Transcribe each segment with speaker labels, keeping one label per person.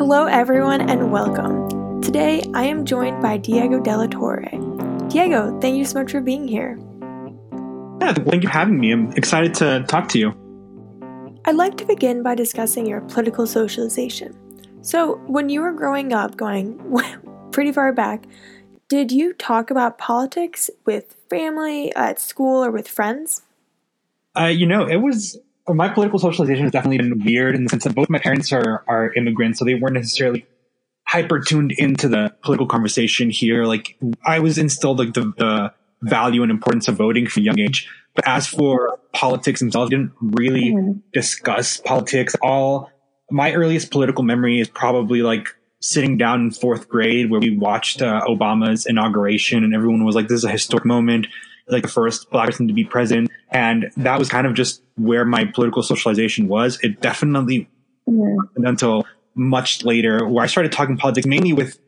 Speaker 1: Hello, everyone, and welcome. Today, I am joined by Diego De La Torre. Diego, thank you so much for being here.
Speaker 2: Yeah, thank you for having me. I'm excited to talk to you.
Speaker 1: I'd like to begin by discussing your political socialization. So, when you were growing up, going pretty far back, did you talk about politics with family, at school, or with friends?
Speaker 2: Uh, you know, it was my political socialization has definitely been weird in the sense that both my parents are are immigrants, so they weren't necessarily hyper tuned into the political conversation here. Like I was instilled like the, the value and importance of voting from a young age. But as for politics themselves, I didn't really mm-hmm. discuss politics. All my earliest political memory is probably like sitting down in fourth grade where we watched uh, Obama's inauguration and everyone was like, this is a historic moment like the first black person to be president. And that was kind of just where my political socialization was. It definitely yeah. until much later where I started talking politics mainly with,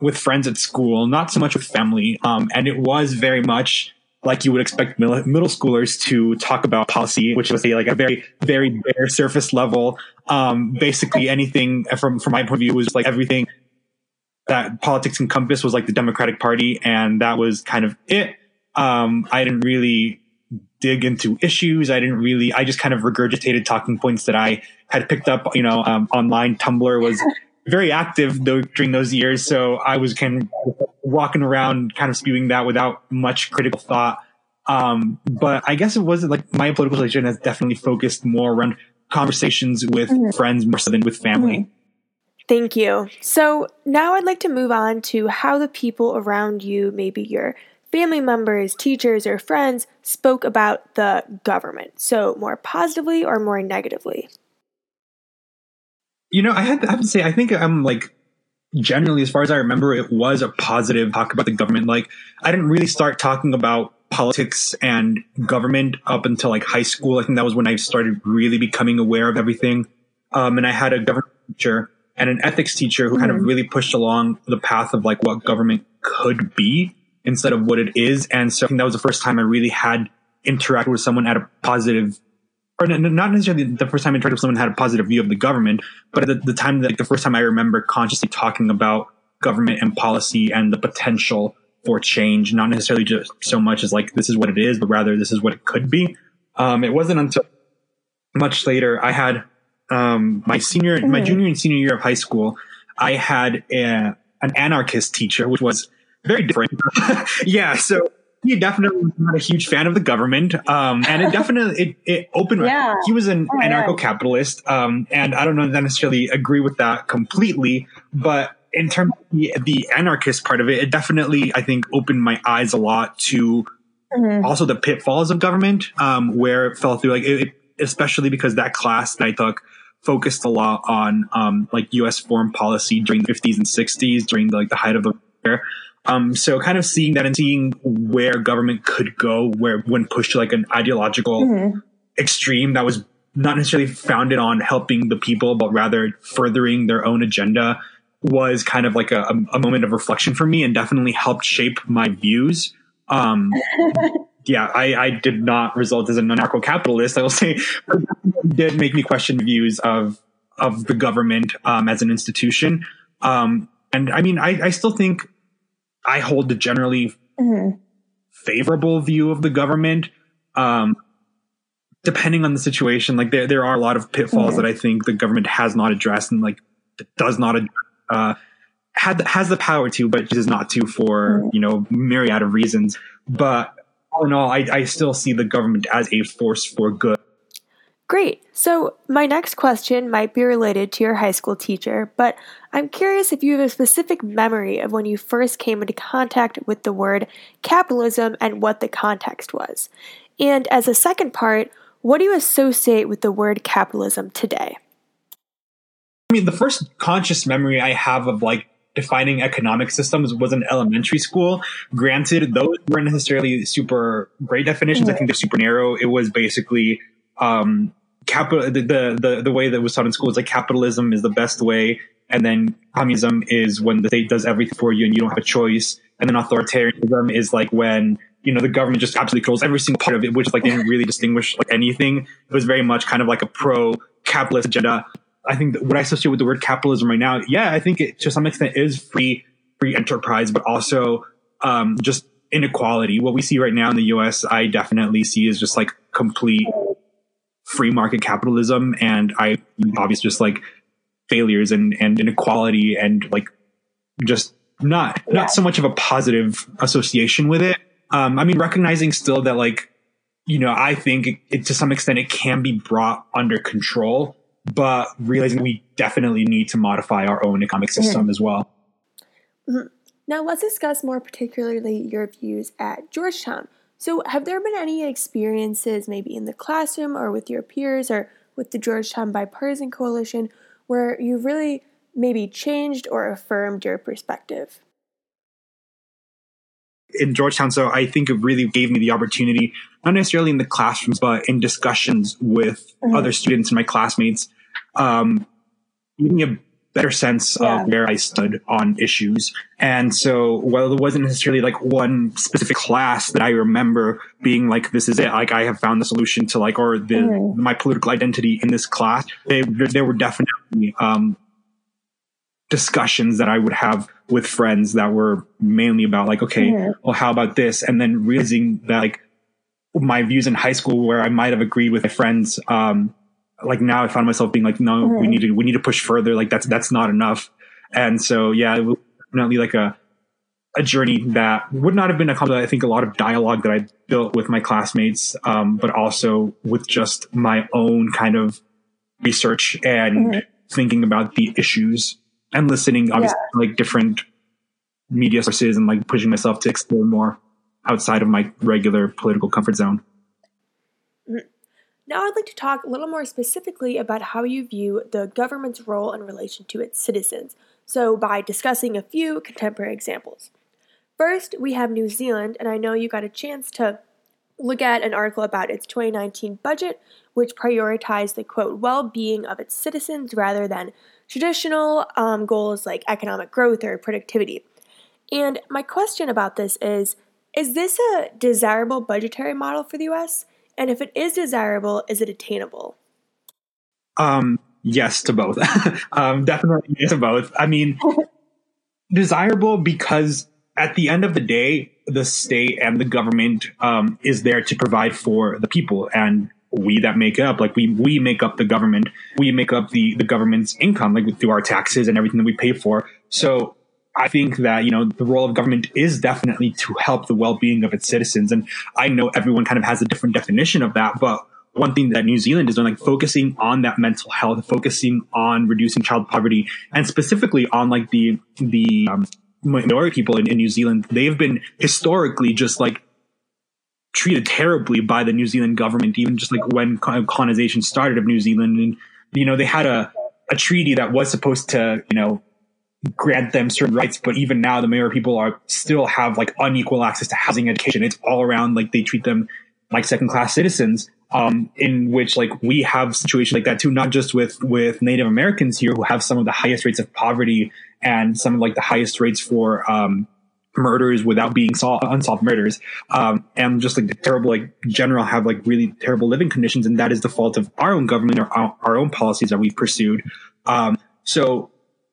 Speaker 2: with friends at school, not so much with family. Um, and it was very much like you would expect middle, middle schoolers to talk about policy, which was a, like a very, very bare surface level. Um, basically anything from, from my point of view was like everything that politics encompassed was like the Democratic Party. And that was kind of it. Um, I didn't really dig into issues. I didn't really, I just kind of regurgitated talking points that I had picked up, you know, um, online. Tumblr was very active though during those years. So I was kind of walking around kind of spewing that without much critical thought. Um, but I guess it wasn't like my political situation has definitely focused more around conversations with mm-hmm. friends more so than with family. Mm-hmm.
Speaker 1: Thank you. So now I'd like to move on to how the people around you, maybe your family members, teachers, or friends spoke about the government. So, more positively or more negatively?
Speaker 2: You know, I have, to, I have to say, I think I'm like generally, as far as I remember, it was a positive talk about the government. Like, I didn't really start talking about politics and government up until like high school. I think that was when I started really becoming aware of everything. Um, and I had a government teacher and an ethics teacher who mm-hmm. kind of mm-hmm. really pushed along the path of like what government could be instead of what it is. And so I think that was the first time I really had interacted with someone at a positive or not necessarily the first time I interacted with someone had a positive view of the government, but at the, the time that like, the first time I remember consciously talking about government and policy and the potential for change, not necessarily just so much as like this is what it is, but rather this is what it could be. Um, it wasn't until much later I had um, my senior, mm-hmm. my junior and senior year of high school. I had a, an anarchist teacher, which was very different. yeah, so he definitely was not a huge fan of the government, um, and it definitely it, it opened. Yeah. He was an oh, anarcho-capitalist, um, and I don't know necessarily agree with that completely, but in terms of the, the anarchist part of it, it definitely I think opened my eyes a lot to mm-hmm. also the pitfalls of government, um, where it fell through. Like it, it, especially because that class that I took focused a lot on um, like U.S. foreign policy during the 50s and 60s, during the, like the height of the war. Um, so kind of seeing that and seeing where government could go, where when pushed to like an ideological mm-hmm. extreme that was not necessarily founded on helping the people, but rather furthering their own agenda was kind of like a, a moment of reflection for me and definitely helped shape my views. Um, yeah, I, I, did not result as an anarcho-capitalist. I will say, did make me question views of of the government um, as an institution. Um, and I mean, I, I still think I hold a generally mm-hmm. favorable view of the government. Um, depending on the situation, like there, there are a lot of pitfalls mm-hmm. that I think the government has not addressed and like does not, uh, had, has the power to, but chooses not to for, mm-hmm. you know, myriad of reasons. But all in all, I, I still see the government as a force for good.
Speaker 1: Great. So, my next question might be related to your high school teacher, but I'm curious if you have a specific memory of when you first came into contact with the word capitalism and what the context was. And as a second part, what do you associate with the word capitalism today?
Speaker 2: I mean, the first conscious memory I have of like defining economic systems was in elementary school. Granted, those weren't necessarily super great definitions. I think they're super narrow. It was basically um, capital the, the the way that was taught in school is like capitalism is the best way and then communism is when the state does everything for you and you don't have a choice and then authoritarianism is like when you know the government just absolutely controls every single part of it which like didn't really distinguish like anything it was very much kind of like a pro capitalist agenda I think what I associate with the word capitalism right now, yeah, I think it to some extent is free free enterprise, but also um, just inequality. What we see right now in the U.S., I definitely see is just like complete free market capitalism, and I obviously just like failures and and inequality and like just not yeah. not so much of a positive association with it. Um, I mean, recognizing still that like you know, I think it, it, to some extent it can be brought under control, but realizing we definitely need to modify our own economic system mm-hmm. as well.
Speaker 1: Mm-hmm. Now, let's discuss more particularly your views at Georgetown. So, have there been any experiences, maybe in the classroom or with your peers or with the Georgetown Bipartisan Coalition, where you've really maybe changed or affirmed your perspective?
Speaker 2: in Georgetown. So I think it really gave me the opportunity, not necessarily in the classrooms, but in discussions with mm-hmm. other students and my classmates, um, a better sense yeah. of where I stood on issues. And so while there wasn't necessarily like one specific class that I remember being like, this is it, like I have found the solution to like, or the, mm-hmm. my political identity in this class, they, there were definitely, um, discussions that I would have with friends that were mainly about like, okay, mm-hmm. well, how about this? And then realizing that like my views in high school where I might have agreed with my friends, um, like now I found myself being like, no, we need to, we need to push further. Like that's, that's not enough. And so, yeah, it was definitely like a, a journey that would not have been accomplished. I think a lot of dialogue that I built with my classmates, um, but also with just my own kind of research and mm-hmm. thinking about the issues and listening obviously yeah. like different media sources and like pushing myself to explore more outside of my regular political comfort zone.
Speaker 1: Now, I'd like to talk a little more specifically about how you view the government's role in relation to its citizens. So, by discussing a few contemporary examples. First, we have New Zealand, and I know you got a chance to look at an article about its 2019 budget, which prioritized the quote well being of its citizens rather than traditional um, goals like economic growth or productivity. And my question about this is Is this a desirable budgetary model for the US? And if it is desirable, is it attainable?
Speaker 2: Um, yes to both. um, definitely yes to both. I mean, desirable because at the end of the day, the state and the government um, is there to provide for the people. And we that make up like we we make up the government we make up the the government's income like through our taxes and everything that we pay for so i think that you know the role of government is definitely to help the well-being of its citizens and i know everyone kind of has a different definition of that but one thing that New Zealand is doing, like focusing on that mental health, focusing on reducing child poverty, and specifically on like the the um, minority people in, in New Zealand, they've been historically just like treated terribly by the New Zealand government, even just like when colonization started of New Zealand. And, you know, they had a, a treaty that was supposed to, you know, grant them certain rights, but even now the Maori people are still have like unequal access to housing, education. It's all around like they treat them like second class citizens. Um, in which like we have situations like that too, not just with with Native Americans here who have some of the highest rates of poverty and some of like the highest rates for um, murders without being solved, unsolved murders, um, and just like the terrible, like general have like really terrible living conditions, and that is the fault of our own government or our, our own policies that we've pursued. Um, so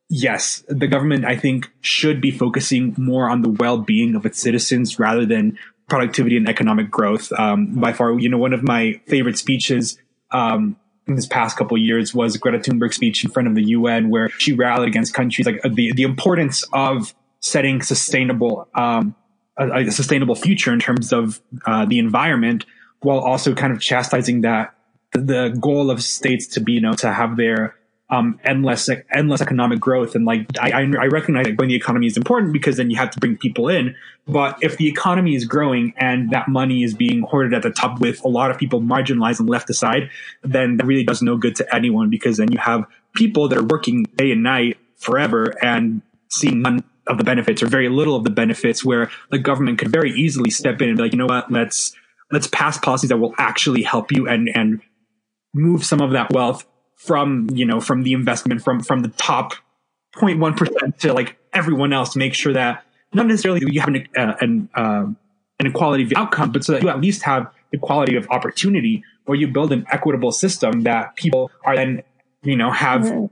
Speaker 2: yes, the government I think should be focusing more on the well-being of its citizens rather than productivity and economic growth. Um, by far, you know, one of my favorite speeches. Um, in this past couple years was Greta Thunberg's speech in front of the UN where she rallied against countries like the, the importance of setting sustainable um, a, a, sustainable future in terms of uh, the environment, while also kind of chastising that the goal of states to be you know to have their um, endless endless economic growth. And like I, I recognize that growing the economy is important because then you have to bring people in. But if the economy is growing and that money is being hoarded at the top with a lot of people marginalized and left aside then that really does no good to anyone because then you have people that are working day and night forever and seeing none of the benefits or very little of the benefits where the government could very easily step in and be like, you know what, let's let's pass policies that will actually help you and and move some of that wealth from you know from the investment from from the top 0.1 percent to like everyone else to make sure that not necessarily you have an uh, an, uh, an equality of outcome, but so that you at least have equality of opportunity, where you build an equitable system that people are then you know, have, mm-hmm.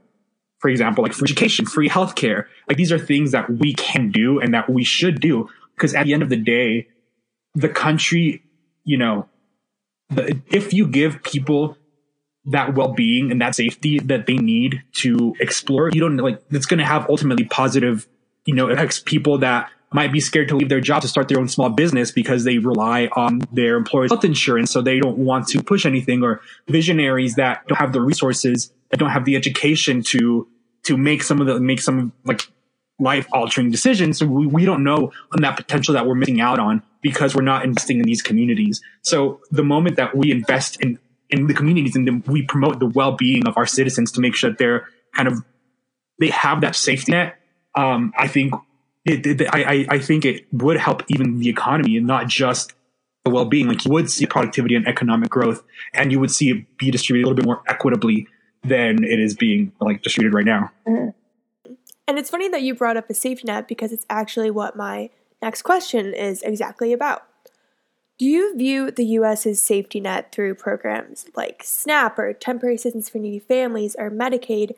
Speaker 2: for example, like free education, free healthcare. Like these are things that we can do and that we should do. Because at the end of the day, the country, you know, the, if you give people that well-being and that safety that they need to explore, you don't like, it's going to have ultimately positive, you know, affects people that might be scared to leave their job to start their own small business because they rely on their employer's health insurance. So they don't want to push anything or visionaries that don't have the resources, that don't have the education to, to make some of the, make some like life altering decisions. So we, we don't know on that potential that we're missing out on because we're not investing in these communities. So the moment that we invest in, in the communities and then we promote the well-being of our citizens to make sure that they're kind of, they have that safety net. Um, I think it, it, I, I think it would help even the economy and not just the well-being. Like you would see productivity and economic growth, and you would see it be distributed a little bit more equitably than it is being like distributed right now.
Speaker 1: Mm-hmm. And it's funny that you brought up a safety net because it's actually what my next question is exactly about. Do you view the U.S.'s safety net through programs like SNAP or Temporary Assistance for Needy Families or Medicaid?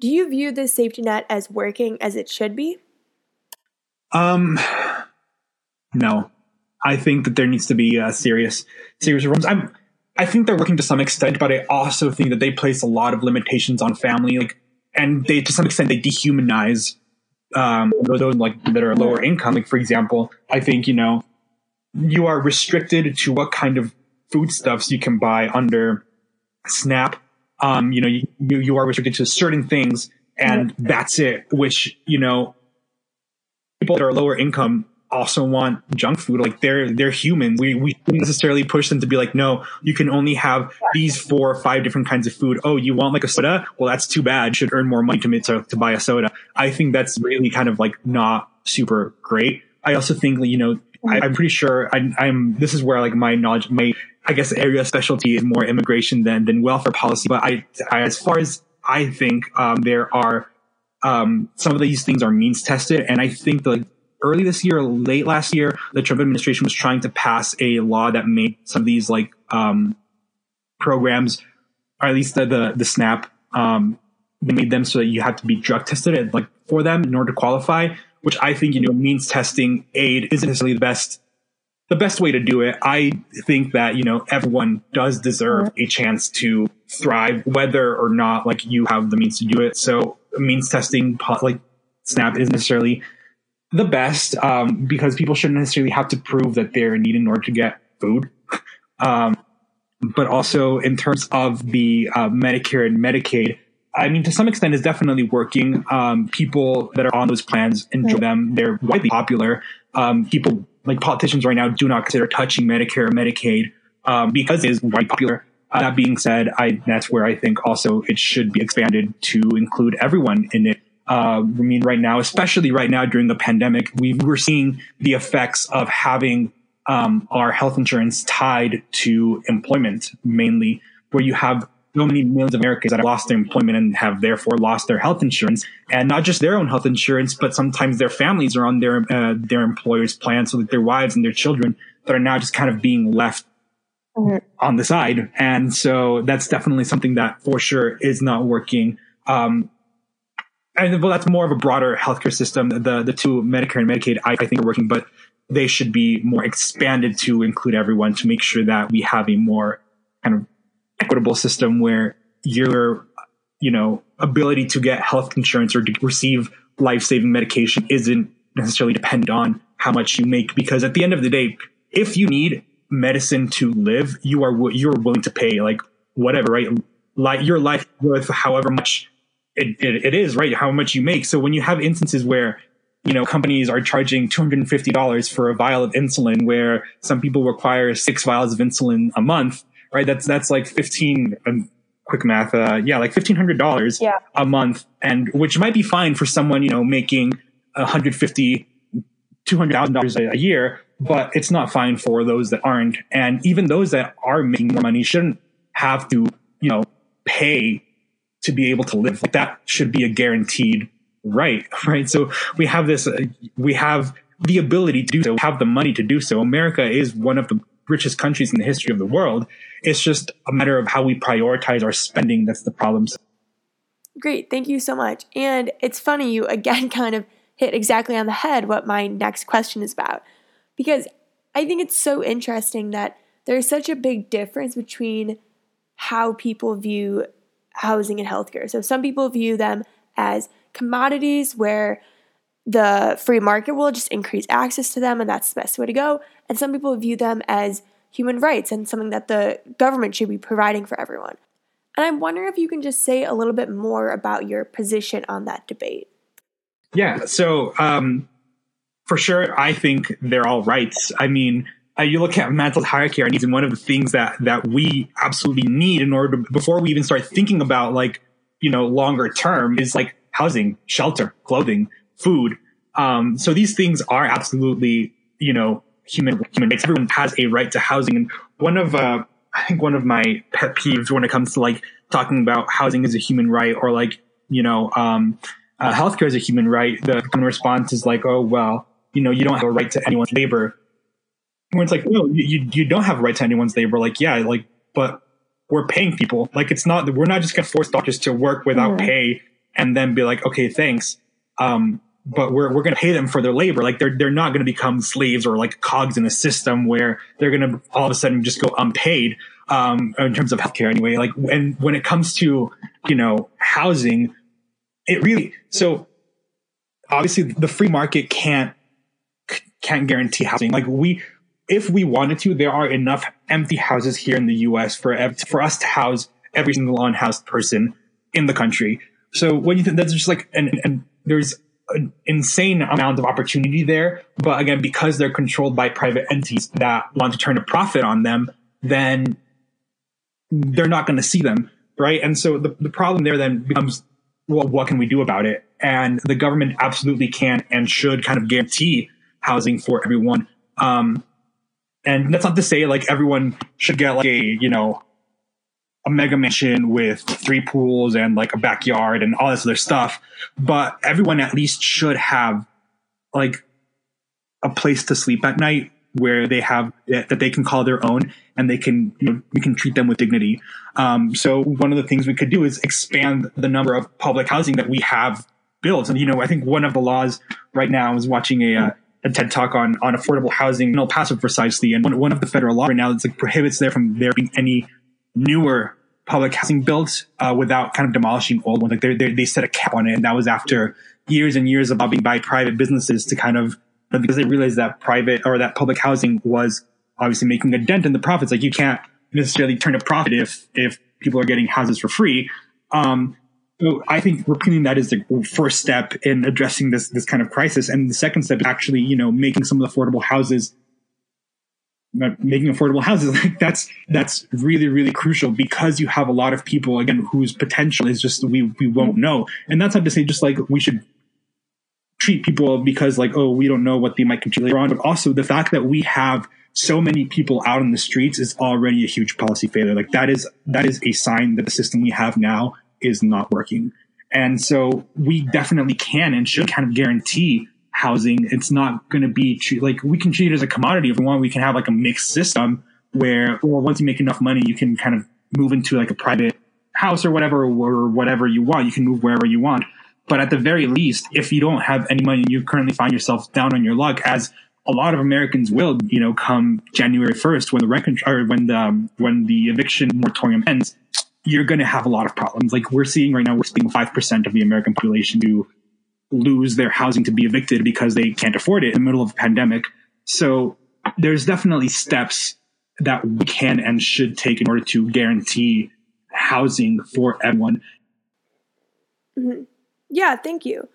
Speaker 1: Do you view this safety net as working as it should be?
Speaker 2: Um, no, I think that there needs to be uh, serious, serious reforms. I'm, I think they're working to some extent, but I also think that they place a lot of limitations on family, like, and they to some extent they dehumanize um, those, those like that are lower income. Like for example, I think you know you are restricted to what kind of foodstuffs you can buy under SNAP. Um, you know, you, you, are restricted to certain things, and that's it. Which you know people that are lower income also want junk food. Like they're they're humans. We we shouldn't necessarily push them to be like, no, you can only have these four or five different kinds of food. Oh, you want like a soda? Well, that's too bad. You should earn more money to to, to buy a soda. I think that's really kind of like not super great. I also think you know I, am pretty sure I, am This is where like my knowledge, my I guess area specialty is more immigration than than welfare policy. But I, I as far as I think um, there are um, some of these things are means tested. And I think the early this year, late last year, the Trump administration was trying to pass a law that made some of these like um, programs, or at least the the, the SNAP, um, they made them so that you have to be drug tested like for them in order to qualify. Which I think you know means testing aid isn't necessarily the best the best way to do it. I think that you know everyone does deserve a chance to thrive, whether or not like you have the means to do it. So means testing like Snap isn't necessarily the best um, because people shouldn't necessarily have to prove that they're in need in order to get food. Um, but also in terms of the uh, Medicare and Medicaid, I mean, to some extent, it's definitely working. Um, people that are on those plans enjoy them; they're widely popular. Um, people like politicians right now do not consider touching Medicare or Medicaid um, because it is widely popular. Uh, that being said, I, that's where I think also it should be expanded to include everyone in it. Uh, I mean, right now, especially right now during the pandemic, we were seeing the effects of having um, our health insurance tied to employment mainly, where you have so many millions of Americans that have lost their employment and have therefore lost their health insurance, and not just their own health insurance, but sometimes their families are on their uh, their employer's plan, so that their wives and their children that are now just kind of being left mm-hmm. on the side. And so that's definitely something that for sure is not working. Um, and well, that's more of a broader healthcare system. The the two Medicare and Medicaid, I, I, think, are working, but they should be more expanded to include everyone to make sure that we have a more kind of equitable system where your you know ability to get health insurance or to receive life saving medication isn't necessarily dependent on how much you make. Because at the end of the day, if you need medicine to live, you are you're willing to pay like whatever, right? Like your life worth however much it, it, it is, right? How much you make. So when you have instances where you know companies are charging two hundred and fifty dollars for a vial of insulin, where some people require six vials of insulin a month, right? That's that's like fifteen. Um, quick math, uh, yeah, like fifteen hundred dollars
Speaker 1: yeah.
Speaker 2: a month, and which might be fine for someone you know making one hundred fifty, two hundred thousand dollars a year but it's not fine for those that aren't. And even those that are making more money shouldn't have to, you know, pay to be able to live. Like that should be a guaranteed right, right? So we have this, uh, we have the ability to do so, have the money to do so. America is one of the richest countries in the history of the world. It's just a matter of how we prioritize our spending. That's the problem.
Speaker 1: Great, thank you so much. And it's funny, you again kind of hit exactly on the head what my next question is about. Because I think it's so interesting that there's such a big difference between how people view housing and healthcare. So some people view them as commodities where the free market will just increase access to them and that's the best way to go. And some people view them as human rights and something that the government should be providing for everyone. And I'm wondering if you can just say a little bit more about your position on that debate.
Speaker 2: Yeah, so um, for sure, I think they're all rights. I mean, uh, you look at mental hierarchy needs, and one of the things that that we absolutely need in order to, before we even start thinking about like you know longer term is like housing, shelter, clothing, food. Um, so these things are absolutely you know human human rights. Everyone has a right to housing, and one of uh, I think one of my pet peeves when it comes to like talking about housing as a human right or like you know um, uh, healthcare as a human right, the common response is like, oh well, you know, you don't have a right to anyone's labor where it's like, no, you, you don't have a right to anyone's labor. Like, yeah, like, but we're paying people. Like, it's not, we're not just going to force doctors to work without mm-hmm. pay and then be like, okay, thanks. Um, but we're, we're going to pay them for their labor. Like, they're, they're not going to become slaves or like cogs in a system where they're going to all of a sudden just go unpaid, um, in terms of healthcare anyway. Like, and when it comes to, you know, housing, it really, so obviously the free market can't, can't guarantee housing. Like we, if we wanted to, there are enough empty houses here in the U.S. for for us to house every single unhoused person in the country. So when you think that's just like and and there's an insane amount of opportunity there, but again, because they're controlled by private entities that want to turn a profit on them, then they're not going to see them, right? And so the the problem there then becomes, well, what can we do about it? And the government absolutely can and should kind of guarantee housing for everyone. Um, and that's not to say like everyone should get like a, you know, a mega mansion with three pools and like a backyard and all this other stuff. But everyone at least should have like a place to sleep at night where they have that they can call their own and they can you know, we can treat them with dignity. Um, so one of the things we could do is expand the number of public housing that we have built. And you know, I think one of the laws right now I was watching a uh, a TED talk on on affordable housing in El Paso precisely, and one, one of the federal law right now that's like prohibits there from there being any newer public housing built uh, without kind of demolishing old ones. Like they they set a cap on it, and that was after years and years of lobbying by private businesses to kind of because they realized that private or that public housing was obviously making a dent in the profits. Like you can't necessarily turn a profit if if people are getting houses for free. Um, so I think repealing that is the first step in addressing this this kind of crisis, and the second step is actually, you know, making some of the affordable houses, Uh, making affordable houses. Like that's that's really really crucial because you have a lot of people again whose potential is just we we won't know, and that's not to say just like we should treat people because like oh we don't know what they might contribute later on, but also the fact that we have so many people out in the streets is already a huge policy failure. Like that is that is a sign that the system we have now is not working. And so we definitely can and should kind of guarantee housing. It's not going to be treat, like we can treat it as a commodity. If we want, we can have like a mixed system where, well, once you make enough money, you can kind of move into like a private house or whatever, or whatever you want. You can move wherever you want. But at the very least, if you don't have any money, and you currently find yourself down on your luck as a lot of Americans will, you know, come January 1st when the rent or when the, um, when the eviction moratorium ends, you're going to have a lot of problems. Like we're seeing right now, we're seeing 5% of the American population who lose their housing to be evicted because they can't afford it in the middle of a pandemic. So there's definitely steps that we can and should take in order to guarantee housing for everyone.
Speaker 1: Mm-hmm. Yeah, thank you.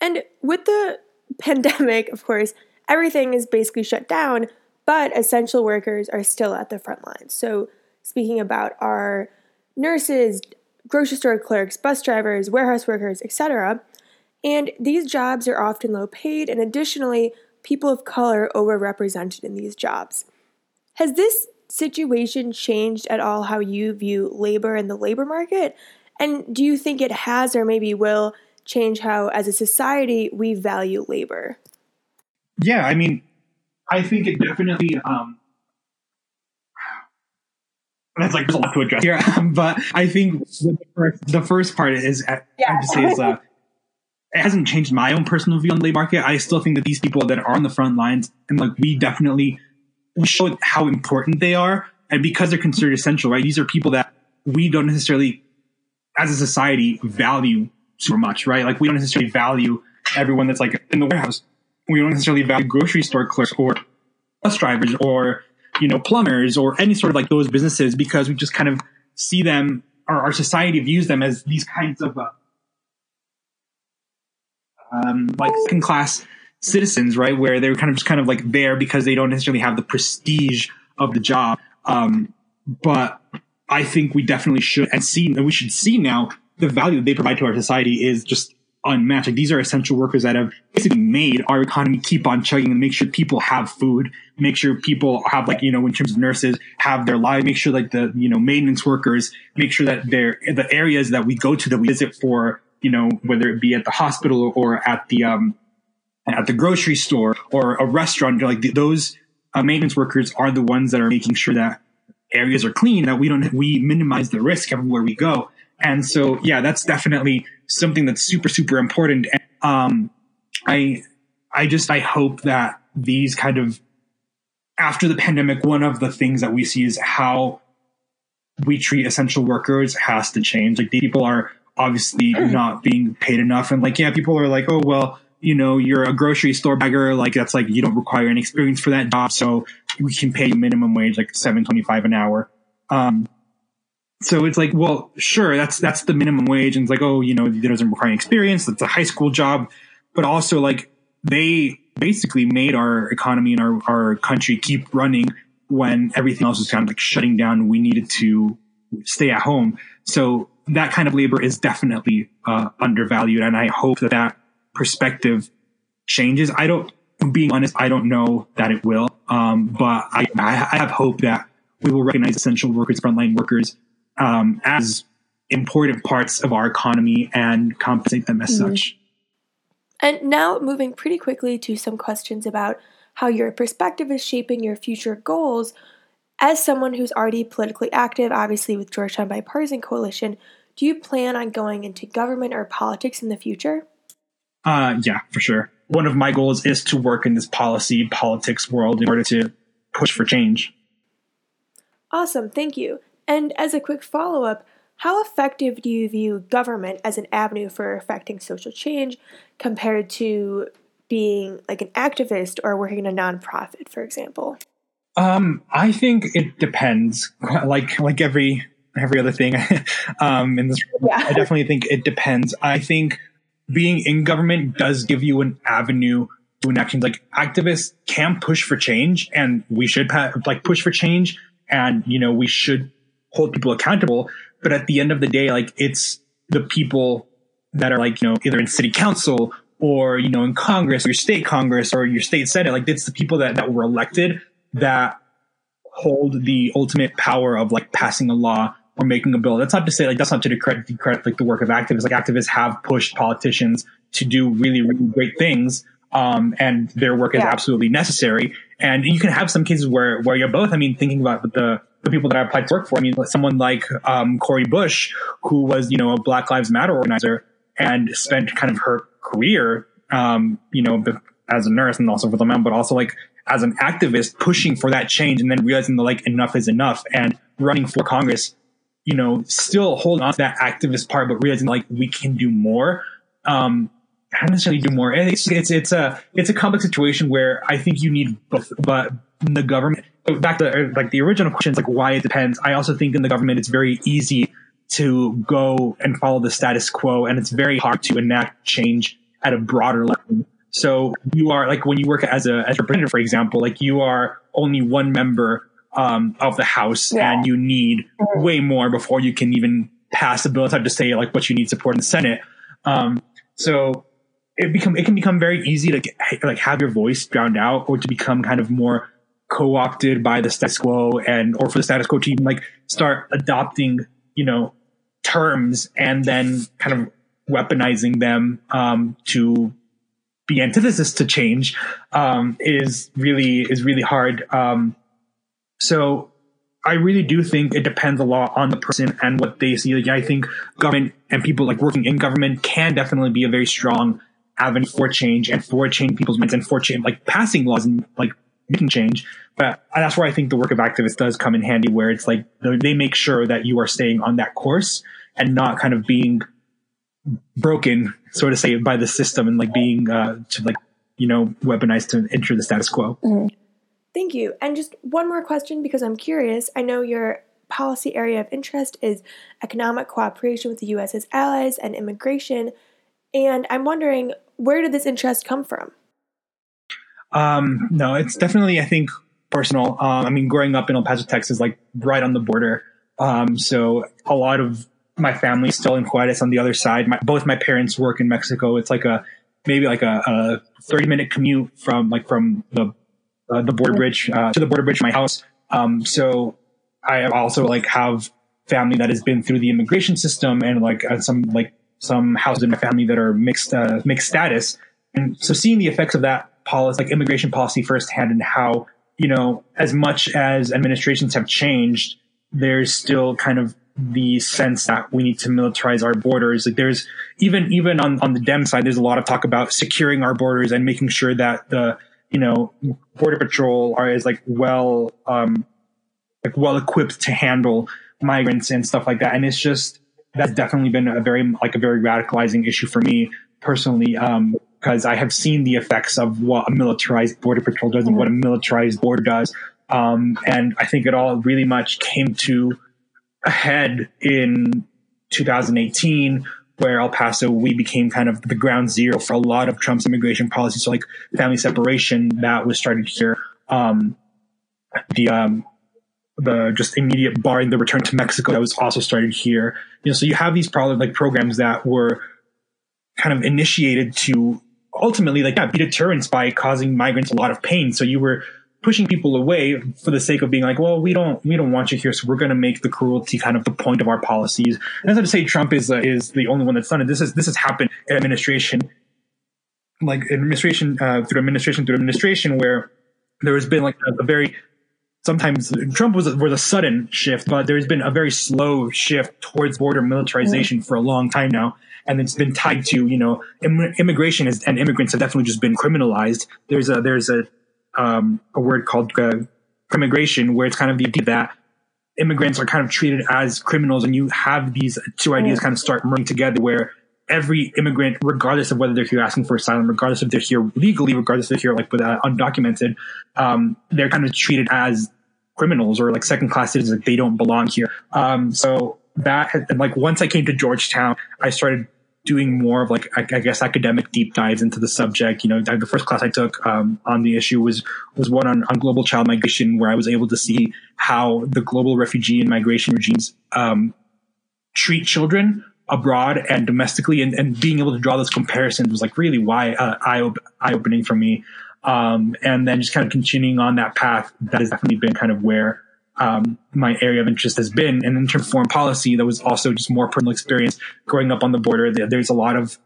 Speaker 1: And with the pandemic, of course, everything is basically shut down, but essential workers are still at the front lines. So, speaking about our nurses, grocery store clerks, bus drivers, warehouse workers, etc. And these jobs are often low paid, and additionally, people of color overrepresented in these jobs. Has this situation changed at all how you view labor and the labor market? And do you think it has or maybe will change how, as a society, we value labor?
Speaker 2: Yeah, I mean, I think it definitely um, that's like there's a lot to address here, but I think the first, the first part is I have to say is uh, it hasn't changed my own personal view on the labor market. I still think that these people that are on the front lines and like we definitely we show how important they are, and because they're considered essential, right? These are people that we don't necessarily, as a society, value super much, right? Like we don't necessarily value everyone that's like in the warehouse. We don't necessarily value grocery store clerks or bus drivers or you know plumbers or any sort of like those businesses because we just kind of see them or our society views them as these kinds of uh, um, like second class citizens, right? Where they're kind of just kind of like there because they don't necessarily have the prestige of the job. Um, but I think we definitely should and see we should see now the value that they provide to our society is just unmatched. Like these are essential workers that have basically made our economy keep on chugging and make sure people have food, make sure people have like, you know, in terms of nurses have their lives, make sure like the, you know, maintenance workers, make sure that they're the areas that we go to that we visit for, you know, whether it be at the hospital or at the, um, at the grocery store or a restaurant, like those uh, maintenance workers are the ones that are making sure that areas are clean, that we don't, we minimize the risk everywhere we go. And so, yeah, that's definitely something that's super, super important. And, um, I, I just, I hope that these kind of, after the pandemic, one of the things that we see is how we treat essential workers has to change. Like people are obviously not being paid enough. And like, yeah, people are like, oh, well, you know, you're a grocery store bagger. Like that's like, you don't require any experience for that job. So we can pay minimum wage, like 725 an hour. Um, so it's like, well, sure, that's that's the minimum wage, and it's like, oh, you know, it doesn't require experience. That's a high school job, but also like they basically made our economy and our our country keep running when everything else was kind of like shutting down. We needed to stay at home, so that kind of labor is definitely uh, undervalued, and I hope that that perspective changes. I don't, being honest, I don't know that it will, um, but I I have hope that we will recognize essential workers, frontline workers um, as important parts of our economy and compensate them as mm-hmm. such.
Speaker 1: And now, moving pretty quickly to some questions about how your perspective is shaping your future goals. As someone who's already politically active, obviously with Georgetown Bipartisan Coalition, do you plan on going into government or politics in the future?
Speaker 2: Uh, yeah, for sure. One of my goals is to work in this policy politics world in order to push for change.
Speaker 1: Awesome, thank you. And as a quick follow up, how effective do you view government as an avenue for affecting social change compared to being like an activist or working in a nonprofit, for example?
Speaker 2: Um, I think it depends. Like like every every other thing um, in this, yeah. I definitely think it depends. I think being in government does give you an avenue to an action. Like activists can push for change, and we should pa- like push for change, and you know we should hold people accountable. But at the end of the day, like it's the people that are like, you know, either in city council or, you know, in Congress or your state Congress or your state Senate. Like it's the people that, that were elected that hold the ultimate power of like passing a law or making a bill. That's not to say like that's not to decredit, decredit like the work of activists. Like activists have pushed politicians to do really, really great things. Um, and their work is yeah. absolutely necessary. And you can have some cases where, where you're both. I mean, thinking about the, the people that I applied to work for. I mean, someone like um, Cori Bush, who was, you know, a Black Lives Matter organizer and spent kind of her career, um, you know, as a nurse and also for the men, but also like as an activist pushing for that change and then realizing that like enough is enough and running for Congress, you know, still holding on to that activist part, but realizing like we can do more. Um, not necessarily do more. It's, it's, it's a, it's a complex situation where I think you need both, but the government back to like the original questions, like why it depends. I also think in the government, it's very easy to go and follow the status quo, and it's very hard to enact change at a broader level. So you are like when you work as a as a representative, for example, like you are only one member um, of the House, yeah. and you need mm-hmm. way more before you can even pass a bill. It's hard to say like what you need support in the Senate. Um, so it become it can become very easy to get, like have your voice drowned out or to become kind of more co-opted by the status quo and or for the status quo to even like start adopting you know terms and then kind of weaponizing them um, to be antithesis to change um, is really is really hard um, so I really do think it depends a lot on the person and what they see. Like, I think government and people like working in government can definitely be a very strong avenue for change and for changing people's minds and for change, like passing laws and like making change. But that's where I think the work of activists does come in handy, where it's like they make sure that you are staying on that course and not kind of being broken, so of say, by the system and like being uh, to like you know weaponized to ensure the status quo.
Speaker 1: Mm-hmm. Thank you. And just one more question because I'm curious. I know your policy area of interest is economic cooperation with the U.S. as allies and immigration, and I'm wondering where did this interest come from?
Speaker 2: Um, no, it's definitely I think personal. Um, I mean, growing up in El Paso, Texas, like right on the border. Um, so a lot of my family still in Juarez on the other side. My, both my parents work in Mexico. It's like a maybe like a, a 30 minute commute from like from the uh, the border bridge uh, to the border bridge my house. Um, so I also like have family that has been through the immigration system and like uh, some like some houses in my family that are mixed uh, mixed status. And so seeing the effects of that policy, like immigration policy firsthand and how, you know, as much as administrations have changed, there's still kind of the sense that we need to militarize our borders. Like there's even even on on the Dem side, there's a lot of talk about securing our borders and making sure that the you know border patrol are is like well um like well equipped to handle migrants and stuff like that. And it's just that's definitely been a very like a very radicalizing issue for me personally. Um, because I have seen the effects of what a militarized border patrol does and what a militarized border does. Um, and I think it all really much came to ahead in 2018 where El Paso, we became kind of the ground zero for a lot of Trump's immigration policy. So like family separation that was started here. Um, the, um, the just immediate barring the return to Mexico that was also started here. You know, so you have these probably like programs that were kind of initiated to ultimately like yeah, be deterrence by causing migrants a lot of pain. So you were pushing people away for the sake of being like, well, we don't, we don't want you here, so we're going to make the cruelty kind of the point of our policies. And that's not to say Trump is uh, is the only one that's done it. This is this has happened in administration, like administration uh, through administration through administration, where there has been like a, a very sometimes Trump was a, was a sudden shift, but there's been a very slow shift towards border militarization mm. for a long time now. And it's been tied to, you know, Im- immigration is, and immigrants have definitely just been criminalized. There's a, there's a, um, a word called uh, crimmigration, where it's kind of the idea that immigrants are kind of treated as criminals, and you have these two ideas kind of start merging together, where every immigrant, regardless of whether they're here asking for asylum, regardless if they're here legally, regardless if they're here like with uh, undocumented, um, they're kind of treated as criminals or like second class citizens. Like they don't belong here. Um, so that and like once I came to Georgetown, I started doing more of like I, guess academic deep dives into the subject. You know, the first class I took um, on the issue was was one on, on global child migration, where I was able to see how the global refugee and migration regimes um, treat children abroad and domestically, and, and being able to draw those comparisons was like really why uh, eye eye opening for me. Um, and then just kind of continuing on that path, that has definitely been kind of where um, my area of interest has been. And in terms of foreign policy, that was also just more personal experience growing up on the border. There's a lot of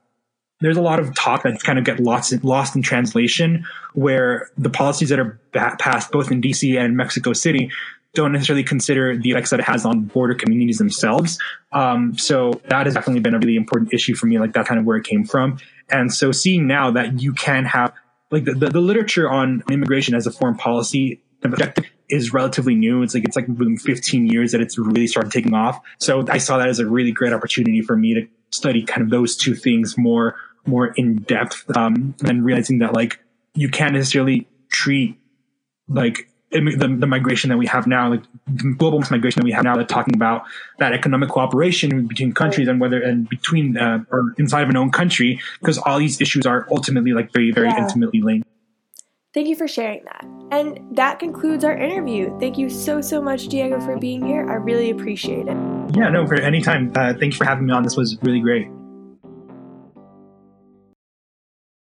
Speaker 2: there's a lot of talk that kind of get lost in, lost in translation, where the policies that are passed both in DC and Mexico City don't necessarily consider the effects that it has on border communities themselves. Um, so that has definitely been a really important issue for me. Like that's kind of where it came from. And so seeing now that you can have like the, the, the literature on immigration as a foreign policy objective is relatively new. It's like it's like within 15 years that it's really started taking off. So I saw that as a really great opportunity for me to study kind of those two things more more in depth, um, and realizing that like you can't necessarily treat like the, the migration that we have now, like the global migration that we have now, that talking about that economic cooperation between countries and whether and between uh, or inside of an own country, because all these issues are ultimately like very very yeah. intimately linked.
Speaker 1: Thank you for sharing that. And that concludes our interview. Thank you so, so much, Diego, for being here. I really appreciate it.
Speaker 2: Yeah, no, for any time. Uh, thank you for having me on. This was really great.